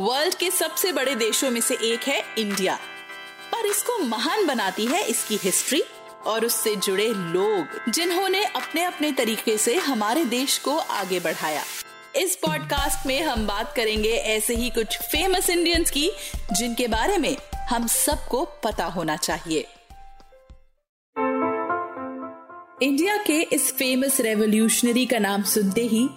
World के सबसे बड़े देशों में से एक है इंडिया। पर इसको महान बनाती है इसकी हिस्ट्री और उससे जुड़े लोग, जिन्होंने अपने अपने तरीके से हमारे देश को आगे बढ़ाया। इस पॉडकास्ट में हम बात करेंगे ऐसे ही कुछ फ़ेमस इंडियंस की, जिनके बारे में हम सबको पता होना चाहिए। इंडिया के इस फ़ेमस रेवोल्यूशनरी का नाम सुनते ही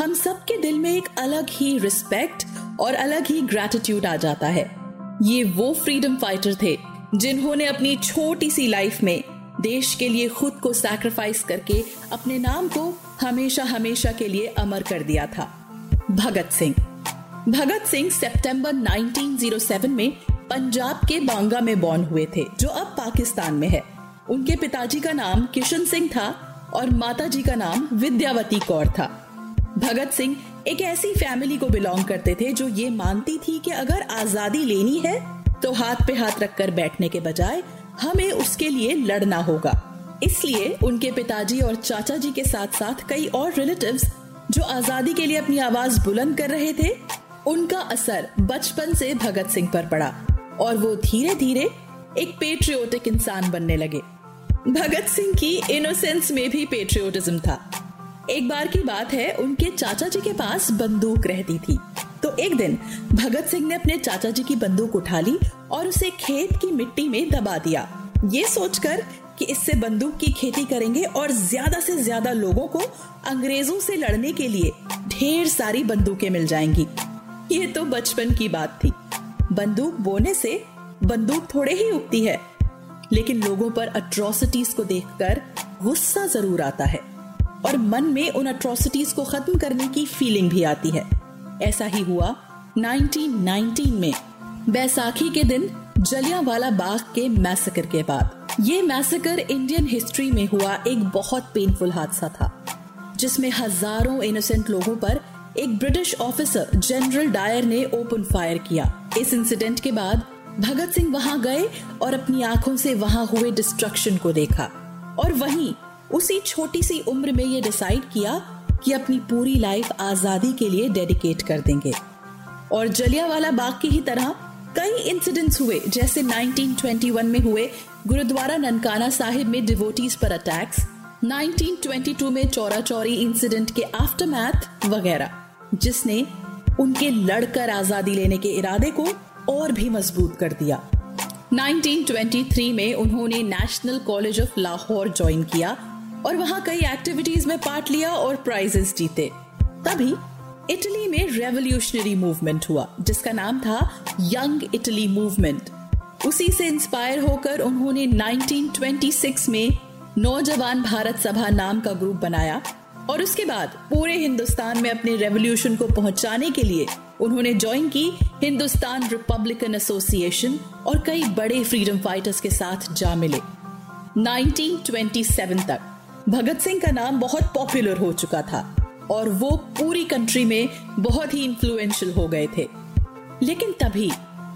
हम सबके दिल में एक अलग ही रिस्पेक्ट और अलग ही ग्रेटिट्यूड आ जाता है। ये वो फ्रीडम फाइटर थे, जिन्होंने अपनी छोटी सी लाइफ में देश के लिए खुद को सैक्रिफाइस करके अपने नाम को हमेशा हमेशा के लिए अमर कर दिया था। भगत सिंह। भगत सिंह सितंबर 1907 में पंजाब के बांगा में बॉर्न हुए थे, जो अब पाकिस्तान में है। उनके पिताजी का नाम किशन सिंह था और माताजी का नाम विद्यावती कौर था। भगत सिंह एक ऐसी फैमिली को बिलोंग करते थे जो ये मानती थी कि अगर आज़ादी लेनी है तो हाथ पे हाथ रखकर बैठने के बजाय हमें उसके लिए लड़ना होगा। इसलिए उनके पिताजी और चाचा जी के साथ साथ कई और रिलेटिव्स जो आज़ादी के लिए अपनी आवाज़ बुलंद कर रहे थे, उनका असर बचपन से भगत सिंह पर पड़ा और वो धीरे धीरे एक पेट्रियोटिक इंसान बनने लगे। भगत सिंह की इनोसेंस में भी पेट्रियोटिज्म था। एक बार की बात है, उनके चाचा जी के पास बंदूक रहती थी। तो एक दिन, भगत सिंह ने अपने चाचा जी की बंदूक उठा ली और उसे खेत की मिट्टी में दबा दिया। ये सोचकर कि इससे बंदूक की खेती करेंगे और ज़्यादा से ज़्यादा लोगों को अंग्रेज़ों से लड़ने के लिए ढेर सारी बंदूकें मिल जाएँगी। ये तो बचपन की बात थी। बंदूक बोने से बंदूक थोड़े ही उगती है, लेकिन लोगों पर अट्रॉसिटीज को देखकर गुस्सा ज़रूर आता है। और मन में उन अट्रॉसिटीज को खत्म करने की फीलिंग भी आती है। ऐसा ही हुआ 1919 में, बैसाखी के दिन जलियांवाला बाग के मैसेकर के बाद। ये मैसेकर इंडियन हिस्ट्री में हुआ एक बहुत पेनफुल हादसा था, जिसमें हज़ारों इनोसेंट लोगों पर एक ब्रिटिश ऑफिसर जनरल डायर ने ओपन फायर किया। इस इंसिडेंट के बाद भगत सिंह वहाँ गए और अपनी आँखों से वहाँ हुए डिस्ट्रक्शन को देखा। और वहीं उसी छोटी सी उम्र में ये डिसाइड किया कि अपनी पूरी लाइफ आज़ादी के लिए डेडिकेट कर देंगे। और जलियांवाला बाग की ही तरह कई इंसिडेंट्स हुए, जैसे 1921 में हुए गुरुद्वारा ननकाना साहिब में डिवोटीज पर अटैक्स 1922 में चौरा चौरी इंसिडेंट के आफ्टरमैथ वगैरह, जिसने उनके लड़कर आज़ादी लेने के इरादे को और भी मज़बूत कर दिया। 1923 में उन्होंने National College of Lahore join किया और वहाँ कई एक्टिविटीज़ में पार्ट लिया और प्राइजेस जीते। तभी इटली में रेवोल्यूशनरी मूवमेंट हुआ, जिसका नाम था यंग इटली मूवमेंट उसी से इंस्पायर होकर उन्होंने 1926 में नौजवान भारत सभा नाम का ग्रुप बनाया और उसके बाद पूरे हिंदुस्तान में अपने रेवोल्यूशन को पहुँचाने के लिए उन्होंने ज्वाइन की हिंदुस्तान रिपब्लिकन एसोसिएशन और कई बड़े फ्रीडम फाइटर्स के साथ जा मिले। 1927 तक। भगत सिंह का नाम बहुत पॉपुलर हो चुका था और वो पूरी कंट्री में बहुत ही इंफ्लुएंशियल हो गए थे। लेकिन तभी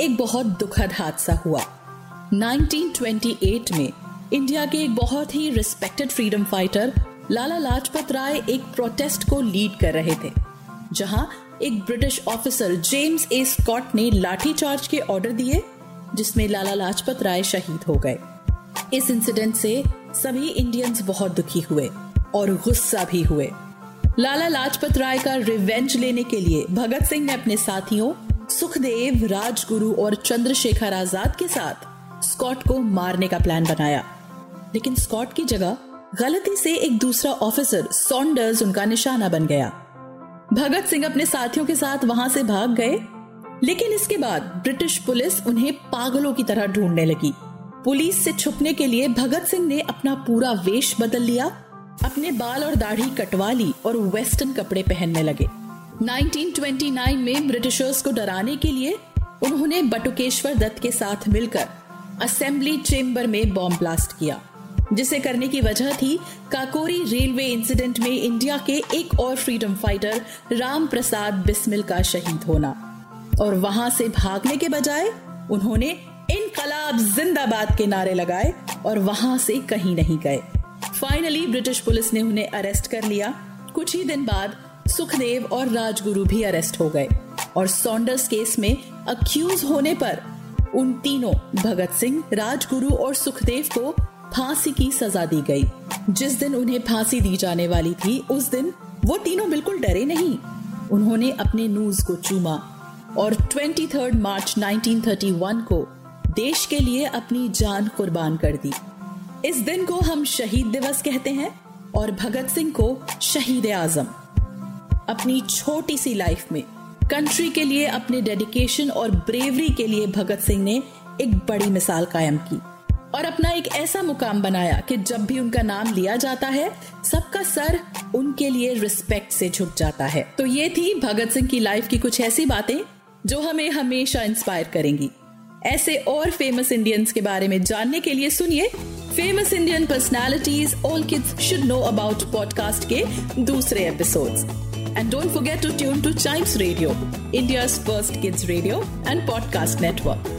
एक बहुत दुखद हादसा हुआ। 1928 में इंडिया के एक बहुत ही respected freedom fighter Lala Lajpat Rai एक प्रोटेस्ट को लीड कर रहे थे, जहाँ एक British officer James A Scott ने लाठी चार्ज के ऑर्डर दिए, जिसमें लाला लाजपत राय शहीद हो गए। इस इंसिडेंट से सभी इंडियंस बहुत दुखी हुए और गुस्सा भी हुए। लाला लाजपत राय का रिवेंज लेने के लिए भगत सिंह ने अपने साथियों, सुखदेव, राजगुरु और चंद्रशेखर आज़ाद के साथ स्कॉट को मारने का प्लान बनाया। लेकिन स्कॉट की जगह गलती से एक दूसरा ऑफिसर सॉन्डर्स उनका निशाना बन गया। भगत सिंह अपने साथियों के साथ वहाँ से भाग गए, लेकिन इसके बाद ब्रिटिश पुलिस उन्हें पागलों की तरह ढूँढने लगी। पुलिस से छुपने के लिए भगत सिंह ने अपना पूरा वेश बदल लिया, अपने बाल और दाढ़ी कटवा ली और वेस्टर्न कपड़े पहनने लगे। 1929 में ब्रिटिशर्स को डराने के लिए उन्होंने बटुकेश्वर दत्त के साथ मिलकर असेंबली चेम्बर में बॉम्ब ब्लास्ट किया, जिसे करने की वजह थी काकोरी रेलवे इंसिडेंट में इंडिया के एक और फ्रीडम फाइटर राम प्रसाद बिस्मिल का शहीद होना। और वहाँ से भागने के बजाय उन्होंने इनकलाब जिंदाबाद के नारे लगाए और वहाँ से कहीं नहीं गए। फाइनली ब्रिटिश पुलिस ने उन्हें अरेस्ट कर लिया। कुछ ही दिन बाद, सुखदेव और राजगुरु भी अरेस्ट हो गए। और सॉन्डर्स केस में अक्यूज होने पर उन तीनों, भगत सिंह, राजगुरु और सुखदेव को फांसी की सजा दी गई। जिस दिन उन्हें फांसी दी जाने वाली थी, उस दिन वो तीनों बिल्कुल डरे नहीं। उन्होंने अपने नूज को चूमा और 23 मार्च 1931 को देश के लिए अपनी जान कुर्बान कर दी। इस दिन को हम शहीद दिवस कहते हैं और भगत सिंह को शहीद आज़म। अपनी छोटी सी लाइफ में, कंट्री के लिए अपने डेडिकेशन और ब्रेवरी के लिए भगत सिंह ने एक बड़ी मिसाल कायम की। और अपना एक ऐसा मुकाम बनाया कि जब भी उनका नाम लिया जाता है, सबका सर उनके लिए रिस्पेक्ट से झुक जाता है। तो ये थी भगत सिंह की लाइफ की कुछ ऐसी बातें, जो हमें हमेशा इंस्पायर करेंगी। ऐसे और फ़ेमस इंडियंस के बारे में जानने के लिए सुनिए famous Indian personalities all kids should know about podcast के दूसरे episodes and don't forget to tune to Chimes radio India first kids radio and podcast network